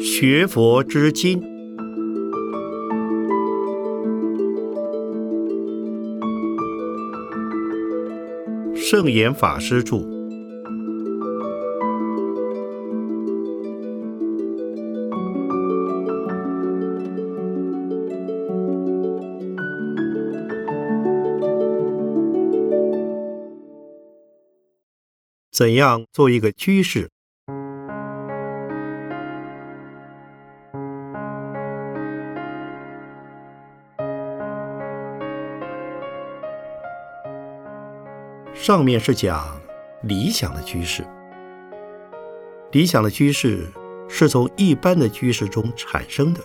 学佛之经，圣严法师著。怎样做一个居士？上面是讲理想的居士，理想的居士是从一般的居士中产生的，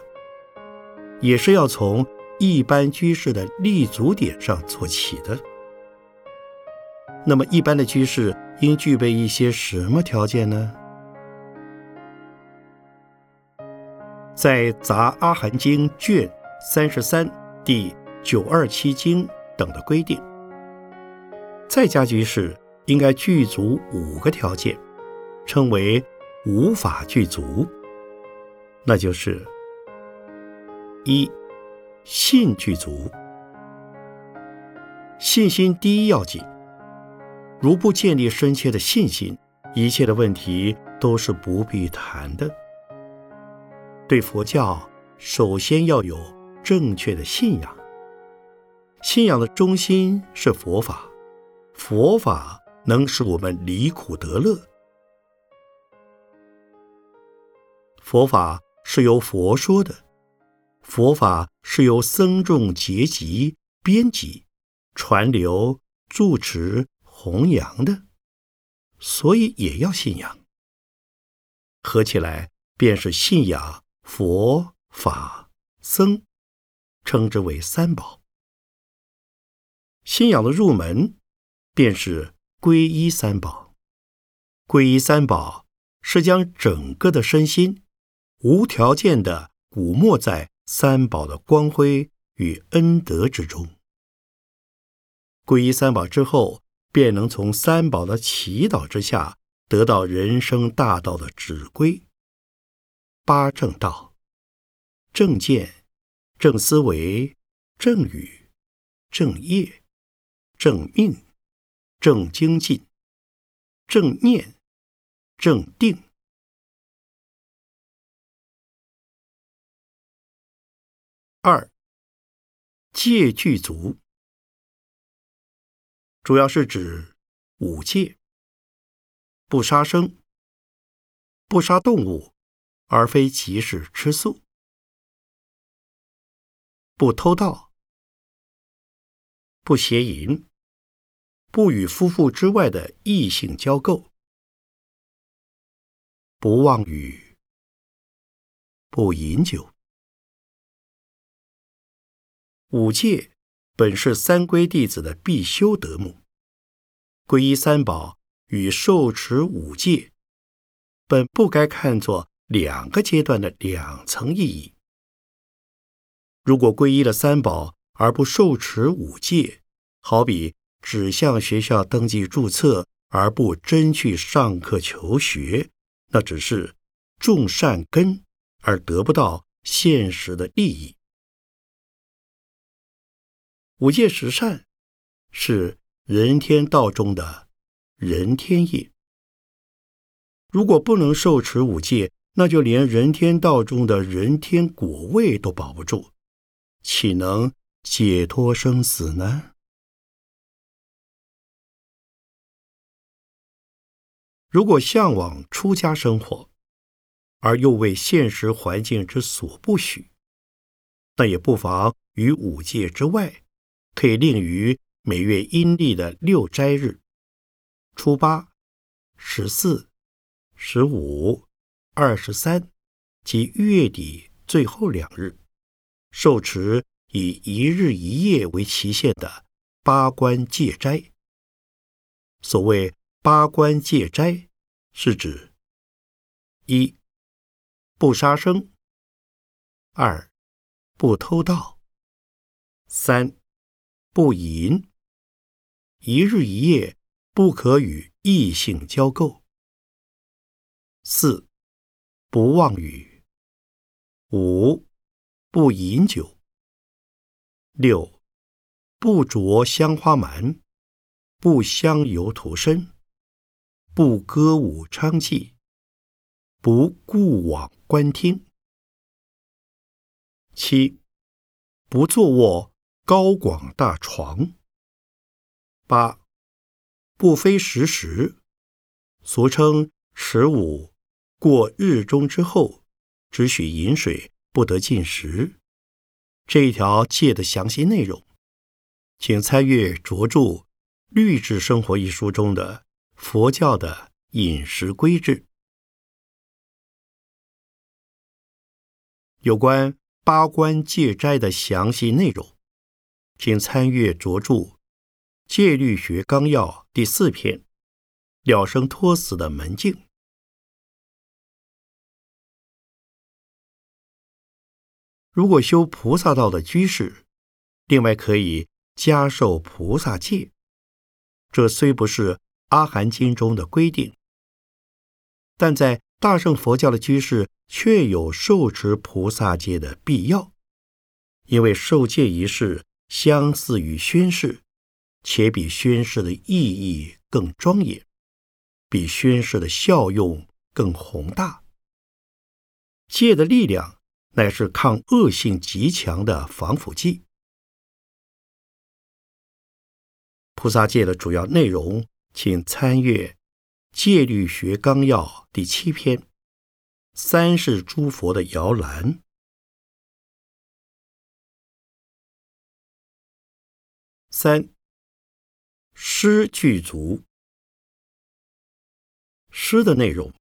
也是要从一般居士的立足点上做起的。那么，一般的居士应具备一些什么条件呢？在《杂阿含经》卷三十三第九二七经等的规定，在家居士应该具足五个条件，称为五法具足。那就是一信具足，信心第一要紧。如不建立深切的信心，一切的问题都是不必谈的。对佛教，首先要有正确的信仰。信仰的中心是佛法，佛法能使我们离苦得乐。佛法是由佛说的，佛法是由僧众结集、编辑、传流、住持。弘扬的，所以也要信仰。合起来便是信仰佛法僧，称之为三宝。信仰的入门便是皈依三宝。皈依三宝是将整个的身心无条件的鼓没在三宝的光辉与恩德之中。皈依三宝之后。便能从三宝的祈祷之下得到人生大道的指归。八正道：正见、正思维、正语、正业、正命、正精进、正念、正定。二戒具足。主要是指五戒：不杀生，不杀动物，而非即是吃素；不偷盗，不邪淫，不与夫妇之外的异性交媾，不妄语，不饮酒。五戒。本是三归弟子的必修德目，皈依三宝与受持五戒，本不该看作两个阶段的两层意义。如果皈依了三宝而不受持五戒，好比只向学校登记注册而不真去上课求学，那只是种善根而得不到现实的利益。五戒十善是人天道中的人天业。如果不能受持五戒，那就连人天道中的人天果位都保不住，岂能解脱生死呢？如果向往出家生活，而又为现实环境之所不许，那也不妨于五戒之外。可以令于每月阴历的六斋日，初八、十四、十五、二十三及月底最后两日，受持以一日一夜为期限的八关戒斋。所谓八关戒斋，是指一不杀生，二不偷盗，三。不淫，一日一夜不可与异性交媾。四，不妄语。五，不饮酒。六，不着香花蛮，不香油涂身，不歌舞娼妓，不顾往观听。七，不坐卧高广大床。八，不非时时，俗称十五。过日中之后，只许饮水，不得进食。这一条戒的详细内容，请参阅拙著《律制生活》一书中的佛教的饮食规制。有关八关戒斋的详细内容，请参阅拙著《戒律学纲要》第四篇《了生托死的门径》。如果修菩萨道的居士，另外可以加受菩萨戒。这虽不是阿含经中的规定，但在大乘佛教的居士却有受持菩萨戒的必要，因为受戒仪式相似于宣誓，且比宣誓的意义更庄严，比宣誓的效用更宏大。戒的力量。乃是抗恶性极强的防腐剂。菩萨戒的主要内容，请参阅《戒律学纲要》第七篇《三世诸佛的摇篮》。三诗具足，诗的内容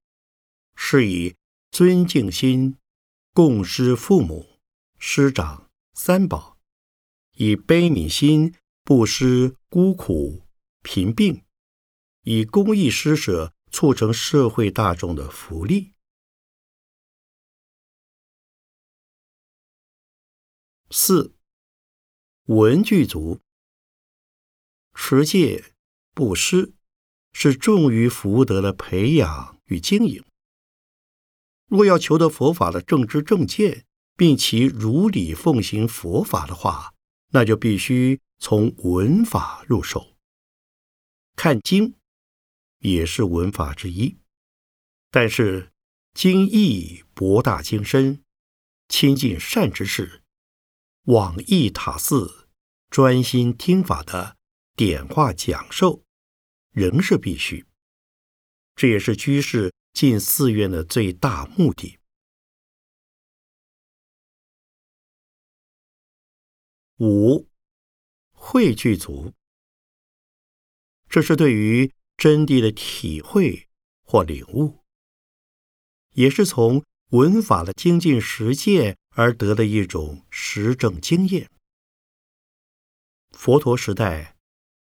是以尊敬心。供施父母、师长、三宝，以悲悯心布施孤苦贫病，以公益施舍促成社会大众的福利。四文具足，持戒布施是重于福德的培养与经营。若要求得佛法的正知正见，并其如理奉行佛法的话，那就必须从文法入手。看经也是文法之一，但是经义博大精深，亲近善知识，往义塔寺，专心听法的点化讲授，仍是必须。这也是居士。进寺院的最大目的。五会具足，这是对于真谛的体会或领悟，也是从文法的精进实践而得的一种实证经验。佛陀时代，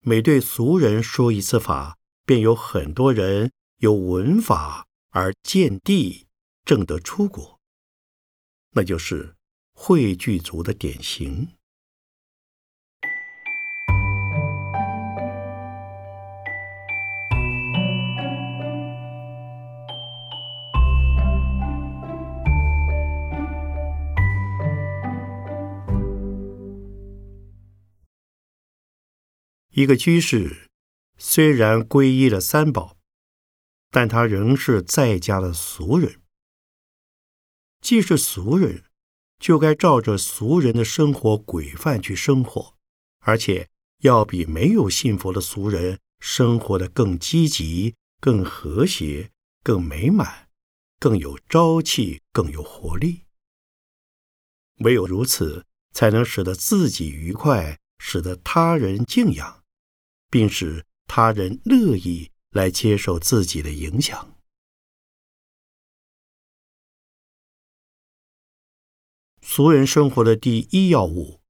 每对俗人说一次法，便有很多人有文法。而见地证得出国，那就是汇聚族的典型。一个居士虽然皈依了三宝。但他仍是在家的俗人。既是俗人，就该照着俗人的生活规范去生活，而且要比没有信佛的俗人生活的更积极、更和谐、更美满、更有朝气、更有活力。唯有如此，才能使得自己愉快，使得他人敬仰，并使他人乐意。来接受自己的影响。俗人生活的第一要务，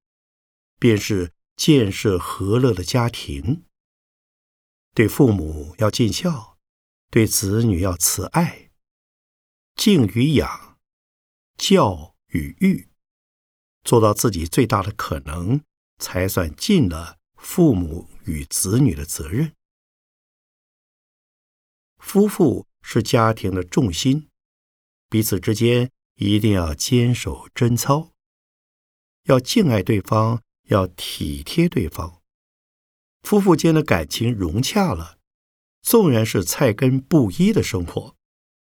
便是建设和乐的家庭。对父母要尽孝，对子女要慈爱，敬与养，教与育，做到自己最大的可能，才算尽了父母与子女的责任。夫妇是家庭的重心，彼此之间一定要坚守贞操，要敬爱对方，要体贴对方。夫妇间的感情融洽了，纵然是菜根不一的生活，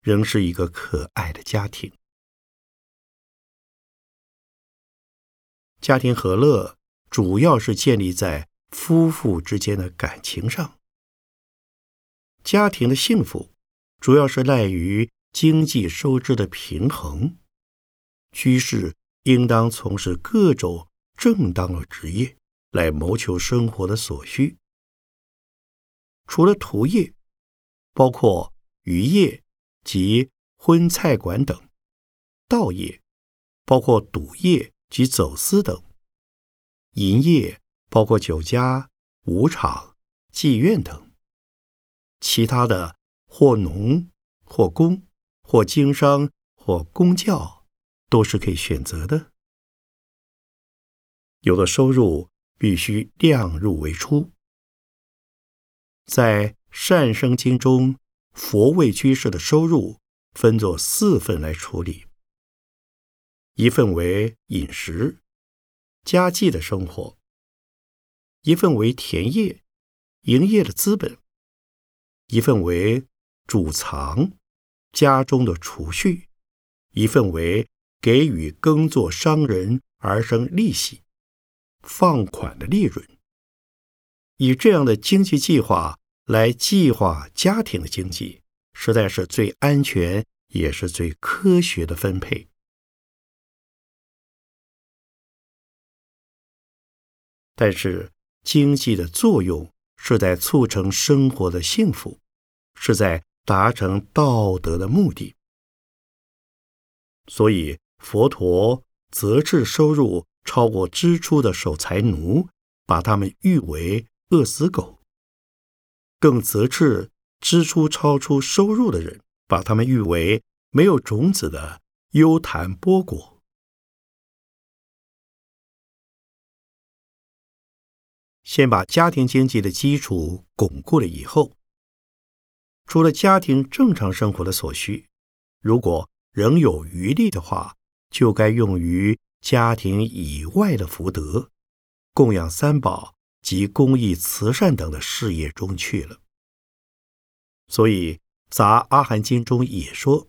仍是一个可爱的家庭。家庭和乐主要是建立在夫妇之间的感情上。家庭的幸福主要是赖于经济收支的平衡。居士应当从事各种正当的职业，来谋求生活的所需。除了屠业，包括渔业及荤菜馆等；道业，包括赌业。及走私等，营业包括酒家、舞场、妓院等；其他的或农、或工、或经商、或公教，都是可以选择的。有的收入必须量入为出。在《善生经》中，佛为居士的收入分作四份来处理。一份为饮食、家计的生活；一份为田业、营业的资本；一份为储藏家中的储蓄；一份为给予耕作商人而生利息、放款的利润。以这样的经济计划来计划家庭的经济，实在是最安全也是最科学的分配。但是，经济的作用是在促成生活的幸福，是在达成道德的目的。所以，佛陀责制收入超过支出的守财奴，把他们誉为饿死狗；更责斥支出超出收入的人，把他们誉为没有种子的优谈波果。先把家庭经济的基础巩固了以后，除了家庭正常生活的所需，如果仍有余力的话，就该用于家庭以外的福德、供养三宝及公益慈善等的事业中去了。所以，《杂阿含经》中也说，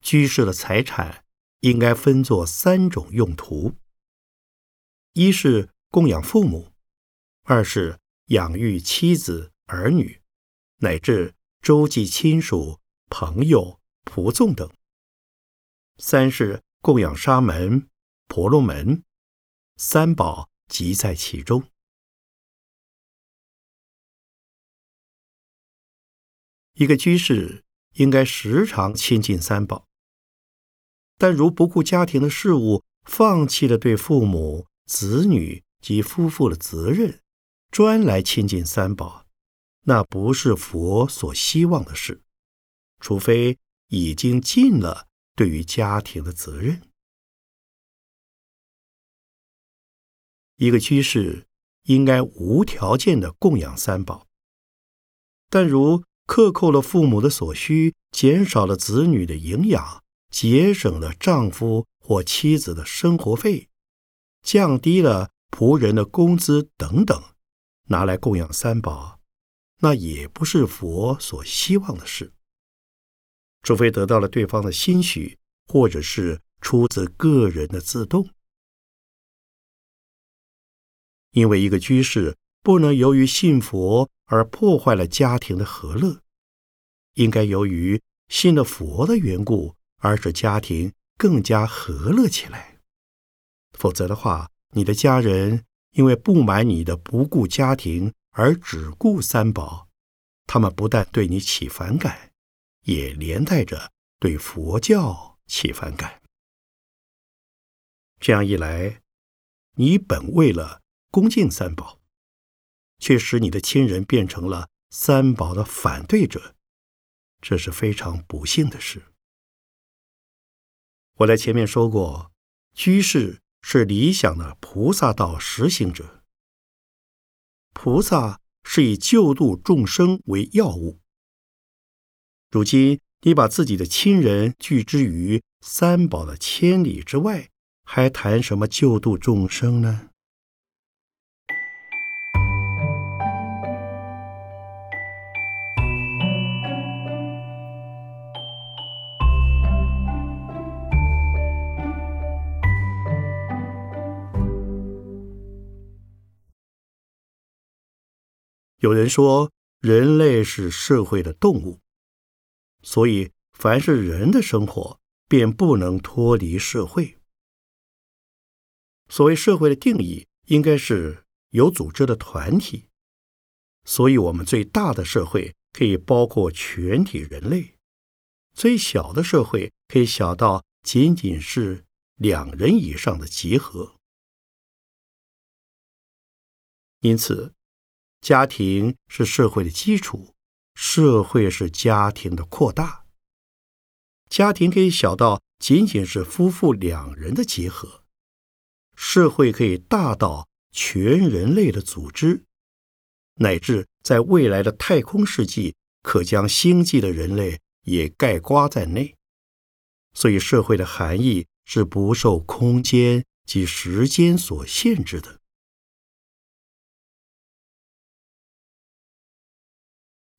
居士的财产应该分作三种用途：一是供养父母。二是养育妻子儿女，乃至周济亲属、朋友、仆众等；三是供养沙门、婆罗门，三宝即在其中。一个居士应该时常亲近三宝，但如不顾家庭的事务，放弃了对父母、子女及夫妇的责任。专来亲近三宝，那不是佛所希望的事。除非已经尽了对于家庭的责任。一个居士应该无条件的供养三宝，但如克扣了父母的所需，减少了子女的营养，节省了丈夫或妻子的生活费，降低了仆人的工资等等。拿来供养三宝，那也不是佛所希望的事。除非得到了对方的欣许，或者是出自个人的自动。因为一个居士不能由于信佛而破坏了家庭的和乐，应该由于信了佛的缘故而使家庭更加和乐起来。否则的话，你的家人。因为不满你的不顾家庭而只顾三宝，他们不但对你起反感，也连带着对佛教起反感。这样一来，你本为了恭敬三宝，却使你的亲人变成了三宝的反对者，这是非常不幸的事。我在前面说过，居士。是理想的菩萨道实行者。菩萨是以救度众生为要务，如今你把自己的亲人拒之于三宝的千里之外，还谈什么救度众生呢？有人说，人类是社会的动物，所以凡是人的生活，便不能脱离社会。所谓社会的定义，应该是有组织的团体。所以，我们最大的社会可以包括全体人类；最小的社会可以小到仅仅是两人以上的集合。因此。家庭是社会的基础，社会是家庭的扩大。家庭可以小到仅仅是夫妇两人的结合，社会可以大到全人类的组织，乃至在未来的太空世纪，可将星际的人类也盖刮在内。所以，社会的含义是不受空间及时间所限制的。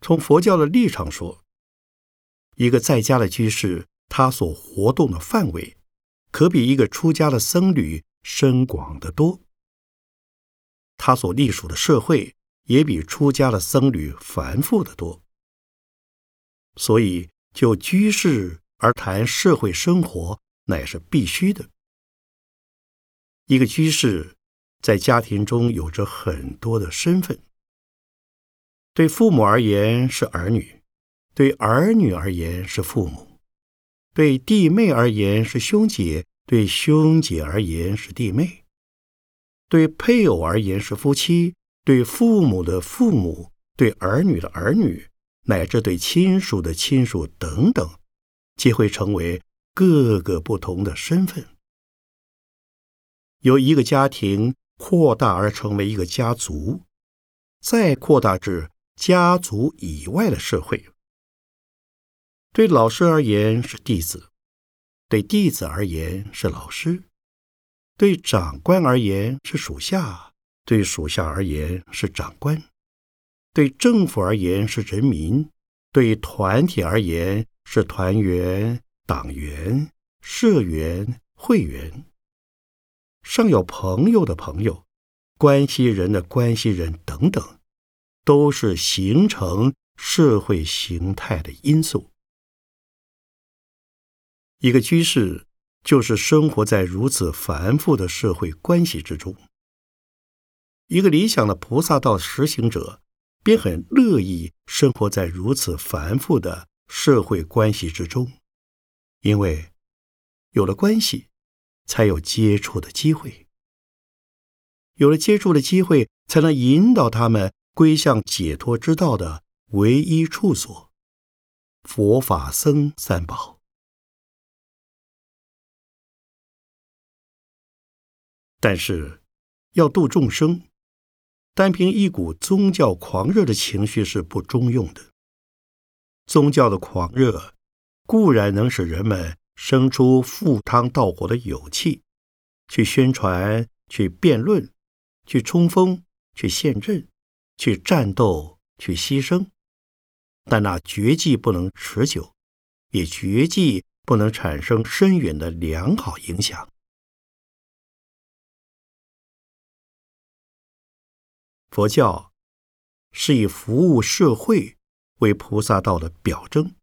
从佛教的立场说，一个在家的居士，他所活动的范围，可比一个出家的僧侣深广得多；他所隶属的社会，也比出家的僧侣繁复得多。所以，就居士而谈社会生活，乃是必须的。一个居士在家庭中有着很多的身份。对父母而言是儿女，对儿女而言是父母，对弟妹而言是兄姐，对兄姐而言是弟妹，对配偶而言是夫妻，对父母的父母，对儿女的儿女，乃至对亲属的亲属等等，皆会成为各个不同的身份。由一个家庭扩大而成为一个家族，再扩大至。家族以外的社会，对老师而言是弟子，对弟子而言是老师，对长官而言是属下，对属下而言是长官，对政府而言是人民，对团体而言是团员、党员、社员、会员，尚有朋友的朋友、关系人的关系人等等。都是形成社会形态的因素。一个居士就是生活在如此繁复的社会关系之中。一个理想的菩萨道实行者，便很乐意生活在如此繁复的社会关系之中，因为有了关系，才有接触的机会；有了接触的机会，才能引导他们。归向解脱之道的唯一处所，佛法僧三宝。但是，要度众生，单凭一股宗教狂热的情绪是不中用的。宗教的狂热固然能使人们生出赴汤蹈火的勇气，去宣传、去辩论、去冲锋、去陷阵。去战斗，去牺牲，但那绝技不能持久，也绝技不能产生深远的良好影响。佛教是以服务社会为菩萨道的表征。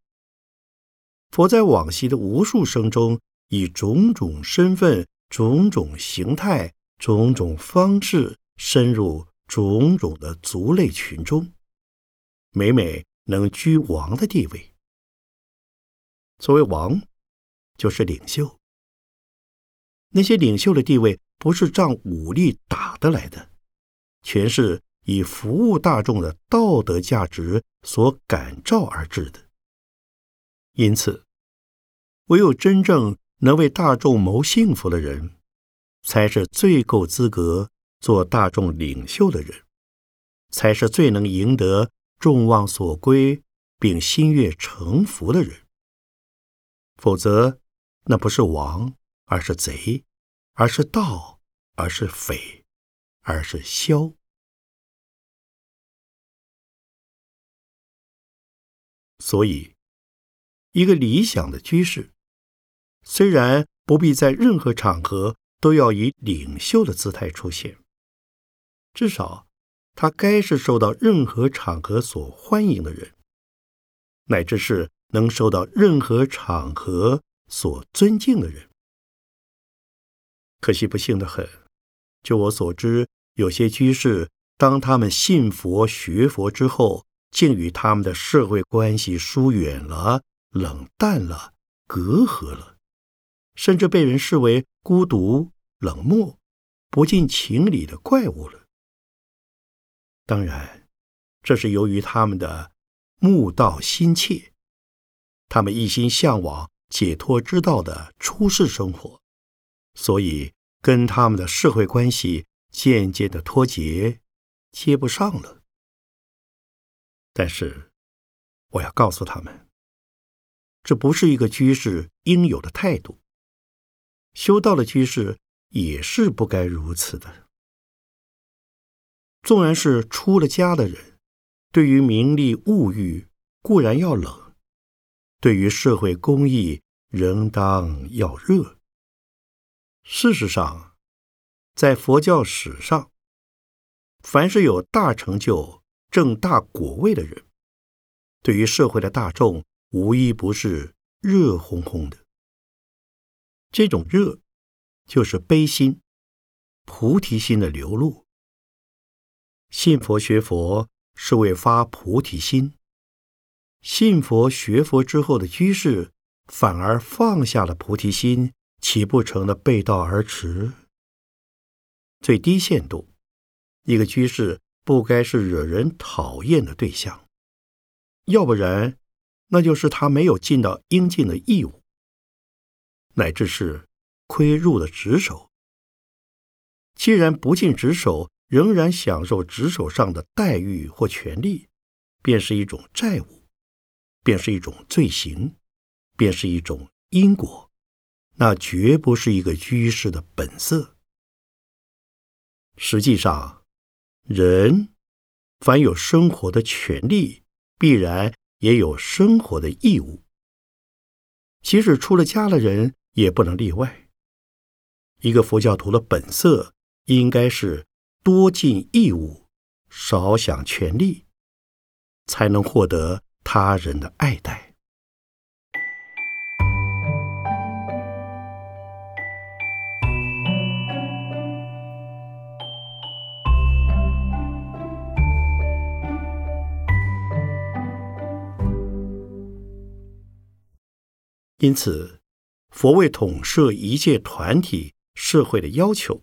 佛在往昔的无数生中，以种种身份、种种形态、种种方式深入。种种的族类群中，每每能居王的地位。作为王，就是领袖。那些领袖的地位，不是仗武力打得来的，全是以服务大众的道德价值所感召而至的。因此，唯有真正能为大众谋幸福的人，才是最够资格。做大众领袖的人，才是最能赢得众望所归、并心悦诚服的人。否则，那不是王，而是贼；而是盗，而是匪，而是枭。所以，一个理想的居士，虽然不必在任何场合都要以领袖的姿态出现，至少他该是受到任何场合所欢迎的人，乃至是。能受到任何场合所尊敬的人，可惜不幸的很。就我所知，有些居士，当他们信佛学佛之后，竟与他们的社会关系疏远了、冷淡了、隔阂了，甚至被人视为孤独、冷漠、不近情理的怪物了。当然，这是由于他们的慕道心切。他们一心向往解脱之道的出世生活，所以跟他们的社会关系渐渐的脱节，接不上了。但是，我要告诉他们，这不是一个居士应有的态度。修道的居士也是不该如此的。纵然是出了家的人，对于名利物欲固然要冷。对于社会公益，仍当要热。事实上，在佛教史上，凡是有大成就、正大果位的人，对于社会的大众，无一不是热烘烘的。这种热，就是悲心、菩提心的流露。信佛学佛，是为发菩提心。信佛学佛之后的居士，反而放下了菩提心，岂不成了背道而驰？最低限度，一个居士不该是惹人讨厌的对象，要不然，那就是他没有尽到应尽的义务，乃至是亏入了职守。既然不尽职守，仍然享受职守上的待遇或权利，便是一种债务。便是一种罪行，便是一种因果，那绝不是一个居士的本色。实际上，人凡有生活的权利，必然也有生活的义务。即使出了家的人，也不能例外。一个佛教徒的本色，应该是多尽义务，少享权利，才能获得。他人的爱戴，因此，佛为统摄一切团体社会的要求，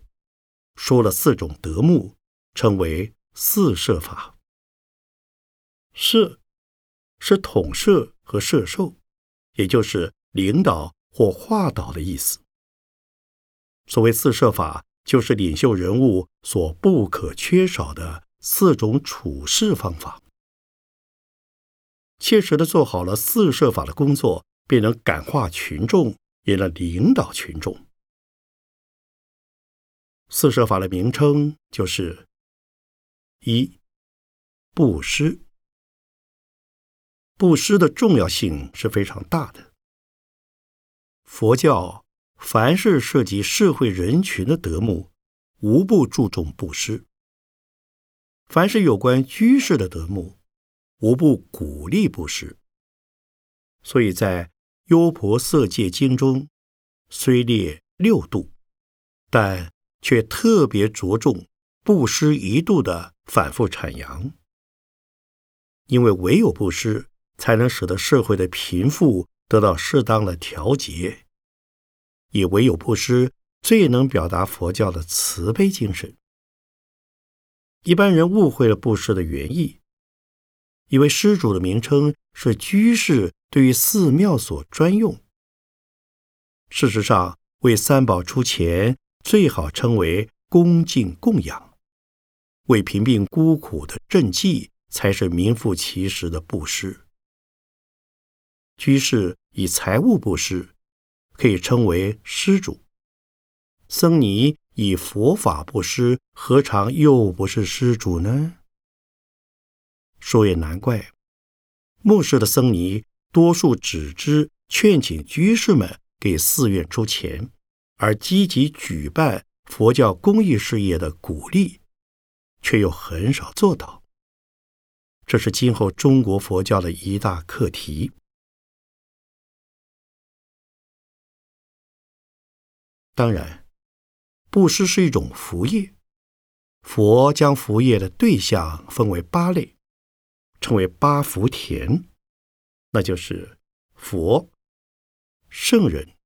说了四种德目，称为四摄法。摄。是统摄和摄受，也就是领导或化导的意思。所谓四摄法，就是领袖人物所不可缺少的四种处事方法。切实的做好了四摄法的工作，便能感化群众，也能领导群众。四摄法的名称就是一布施。布施的重要性是非常大的。佛教凡是涉及社会人群的德目，无不注重布施；凡是有关居士的德目，无不鼓励布施。所以在《优婆塞戒经》中，虽列六度，但却特别着重布施一度的反复阐扬，因为唯有布施。才能使得社会的贫富得到适当的调节，也唯有布施最能表达佛教的慈悲精神。一般人误会了布施的原意，以为施主的名称是居士对于寺庙所专用。事实上，为三宝出钱，最好称为恭敬供养；为贫病孤苦的赈济，才是名副其实的布施。居士以财物布施，可以称为施主；僧尼以佛法布施，何尝又不是施主呢？说也难怪，末世的僧尼多数只知劝请居士们给寺院出钱，而积极举办佛教公益事业的鼓励，却又很少做到。这是今后中国佛教的一大课题。当然，布施是一种福业。佛将福业的对象分为八类，称为八福田，那就是佛、圣人，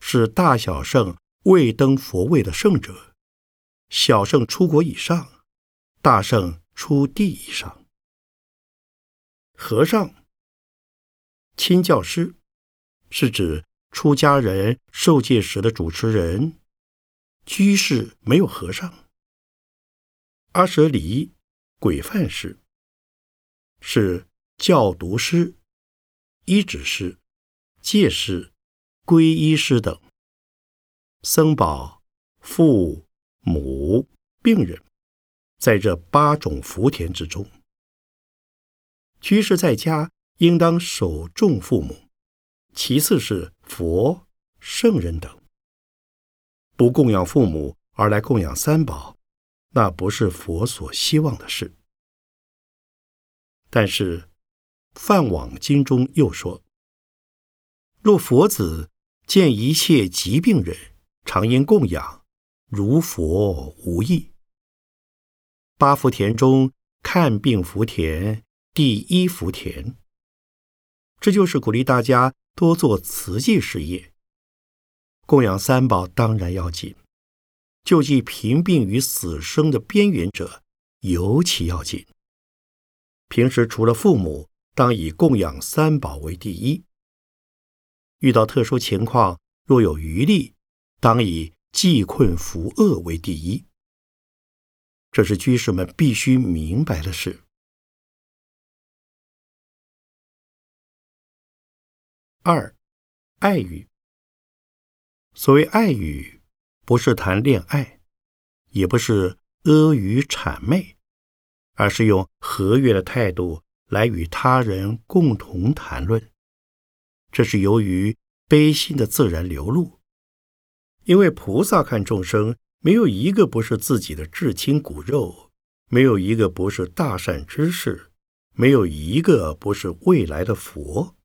是大小圣未登佛位的圣者；小圣出国以上，大圣出地以上。和尚、亲教师是指出家人受戒时的主持人；居士没有和尚。阿舍离、鬼犯师是教读师、医指师、戒师、皈依师等。僧宝、父母、病人，在这八种福田之中。居士在家应当守重父母，其次是佛、圣人等。不供养父母而来供养三宝，那不是佛所希望的事。但是《梵网经》中又说：“若佛子见一切疾病人，常应供养，如佛无异。”八福田中看病福田。第一福田，这就是鼓励大家多做慈济事业。供养三宝当然要紧，救济贫病与死生的边缘者尤其要紧。平时除了父母，当以供养三宝为第一。遇到特殊情况，若有余力，当以济困扶恶为第一。这是居士们必须明白的事。二，爱语。所谓爱语，不是谈恋爱，也不是阿谀谄媚，而是用和悦的态度来与他人共同谈论。这是由于悲心的自然流露。因为菩萨看众生，没有一个不是自己的至亲骨肉，没有一个不是大善之士，没有一个不是未来的佛。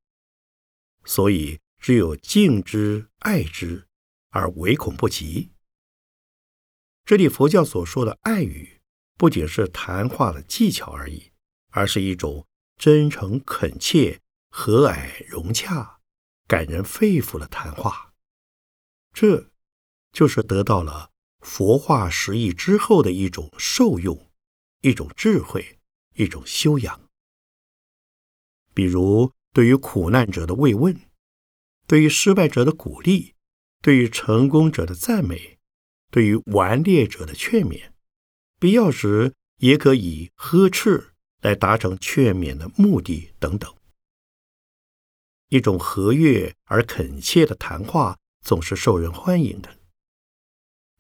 所以，只有敬之、爱之，而唯恐不及。这里佛教所说的爱语，不仅是谈话的技巧而已，而是一种真诚恳切、和蔼融洽、感人肺腑的谈话。这，就是得到了佛化实义之后的一种受用、一种智慧、一种修养。比如。对于苦难者的慰问，对于失败者的鼓励，对于成功者的赞美，对于顽劣者的劝勉，必要时也可以呵斥来达成劝勉的目的等等。一种和悦而恳切的谈话总是受人欢迎的。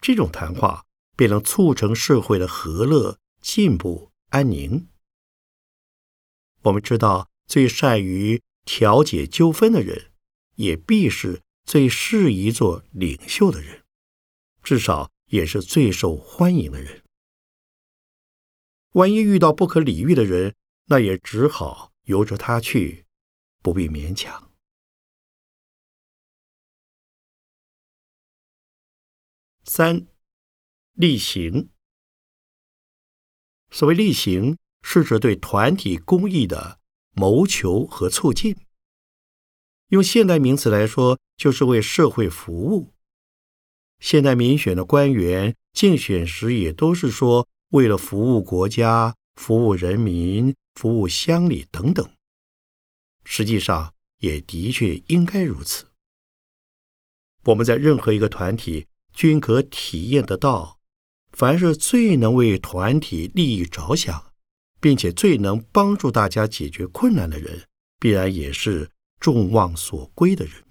这种谈话便能促成社会的和乐、进步、安宁。我们知道。最善于调解纠纷的人，也必是最适宜做领袖的人，至少也是最受欢迎的人。万一遇到不可理喻的人，那也只好由着他去，不必勉强。三，例行。所谓例行，是指对团体公益的。谋求和促进，用现代名词来说，就是为社会服务。现代民选的官员竞选时，也都是说为了服务国家、服务人民、服务乡里等等。实际上，也的确应该如此。我们在任何一个团体，均可体验得到，凡是最能为团体利益着想。并且最能帮助大家解决困难的人，必然也是众望所归的人。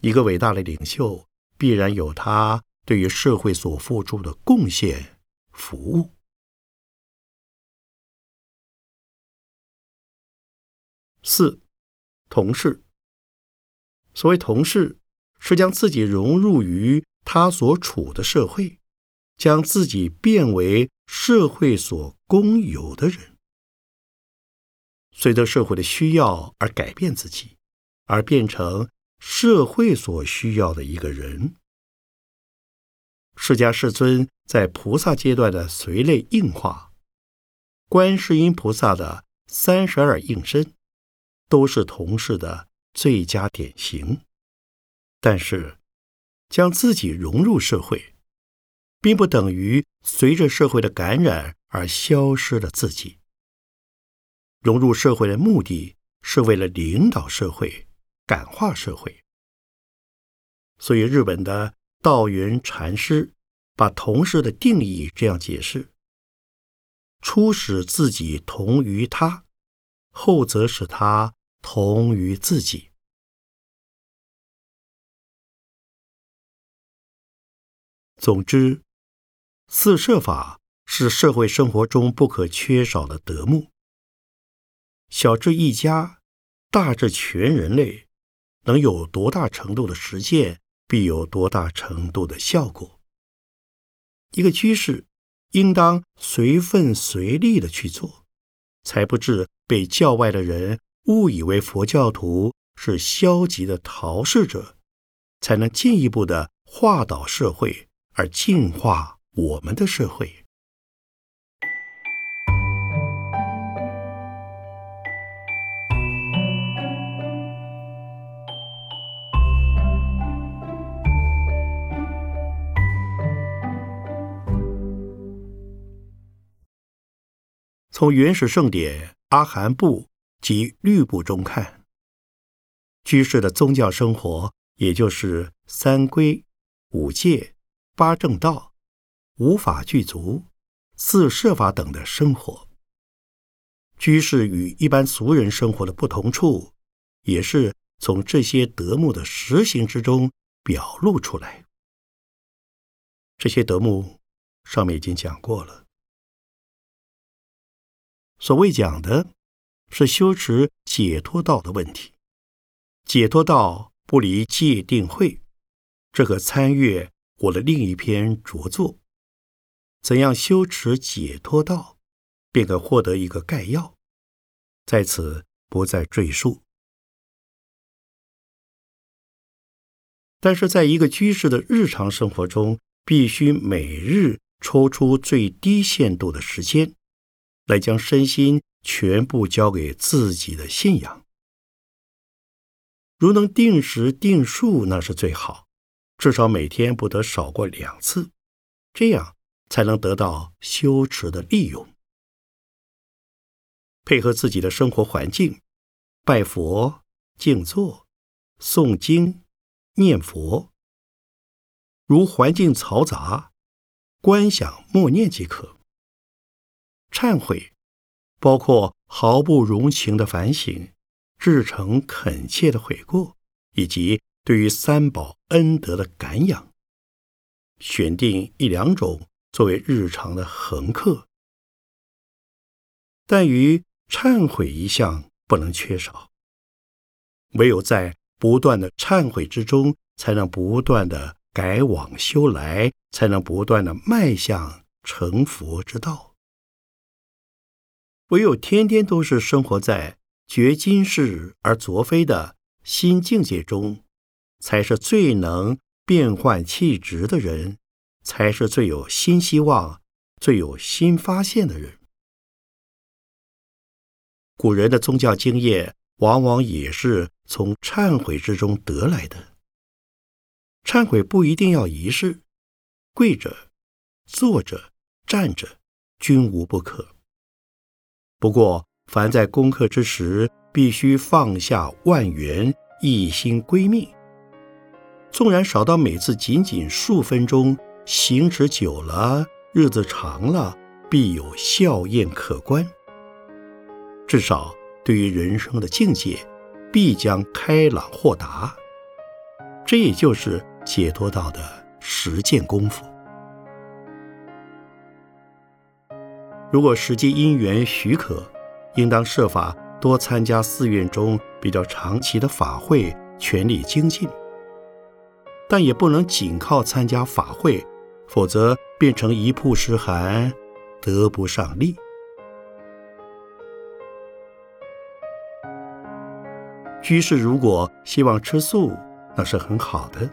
一个伟大的领袖，必然有他对于社会所付出的贡献、服务。四，同事。所谓同事，是将自己融入于他所处的社会，将自己变为社会所共有的人，随着社会的需要而改变自己，而变成社会所需要的一个人。释迦世尊在菩萨阶段的随类应化，观世音菩萨的三十二应身。都是同事的最佳典型，但是将自己融入社会，并不等于随着社会的感染而消失了自己。融入社会的目的是为了领导社会、感化社会。所以，日本的道元禅师把同事的定义这样解释：初使自己同于他，后则使他。同于自己。总之，四摄法是社会生活中不可缺少的德目。小至一家，大至全人类，能有多大程度的实践，必有多大程度的效果。一个居士应当随分随力的去做，才不致被教外的人。误以为佛教徒是消极的逃世者，才能进一步的化导社会，而净化我们的社会。从原始圣典阿含部。及律部中看，居士的宗教生活，也就是三规、五戒、八正道、五法具足、四摄法等的生活。居士与一般俗人生活的不同处，也是从这些德目的实行之中表露出来。这些德目上面已经讲过了，所谓讲的。是修持解脱道的问题。解脱道不离戒定慧，这可参阅我的另一篇着作。怎样修持解脱道，便可获得一个概要，在此不再赘述。但是，在一个居士的日常生活中，必须每日抽出最低限度的时间，来将身心。全部交给自己的信仰。如能定时定数，那是最好，至少每天不得少过两次，这样才能得到修持的利用。配合自己的生活环境，拜佛、静坐、诵经、念佛。如环境嘈杂，观想默念即可。忏悔。包括毫不容情的反省、至诚恳切的悔过，以及对于三宝恩德的感养，选定一两种作为日常的恒课。但于忏悔一项不能缺少，唯有在不断的忏悔之中，才能不断的改往修来，才能不断的迈向成佛之道。唯有天天都是生活在觉今世而昨非的新境界中，才是最能变换气质的人，才是最有新希望、最有新发现的人。古人的宗教经验，往往也是从忏悔之中得来的。忏悔不一定要仪式，跪着、坐着、站着，均无不可。不过，凡在功课之时，必须放下万缘，一心归命。纵然少到每次仅仅数分钟，行持久了，日子长了，必有效验可观。至少对于人生的境界，必将开朗豁达。这也就是解脱道的实践功夫。如果实际因缘许可，应当设法多参加寺院中比较长期的法会，全力精进。但也不能仅靠参加法会，否则变成一曝十寒，得不上利。居士如果希望吃素，那是很好的，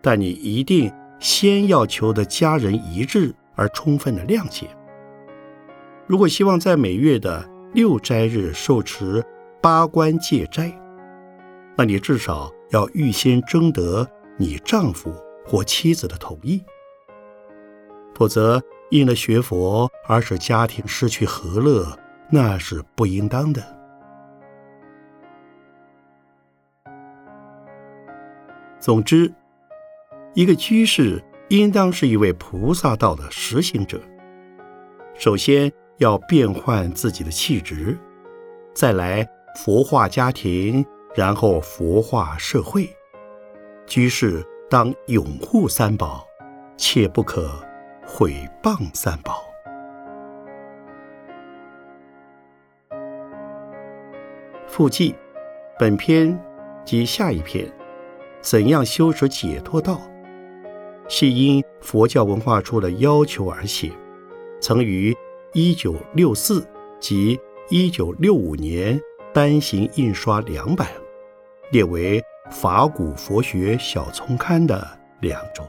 但你一定先要求得家人一致而充分的谅解。如果希望在每月的六斋日受持八关戒斋，那你至少要预先征得你丈夫或妻子的同意，否则因了学佛而使家庭失去和乐，那是不应当的。总之，一个居士应当是一位菩萨道的实行者。首先要变换自己的气质，再来佛化家庭，然后佛化社会。居士当拥护三宝，切不可毁谤三宝。附记：本篇及下一篇。怎样修持解脱道，系因佛教文化处的要求而写，曾于一九六四及一九六五年单行印刷两版，列为法古佛学小丛刊的两种。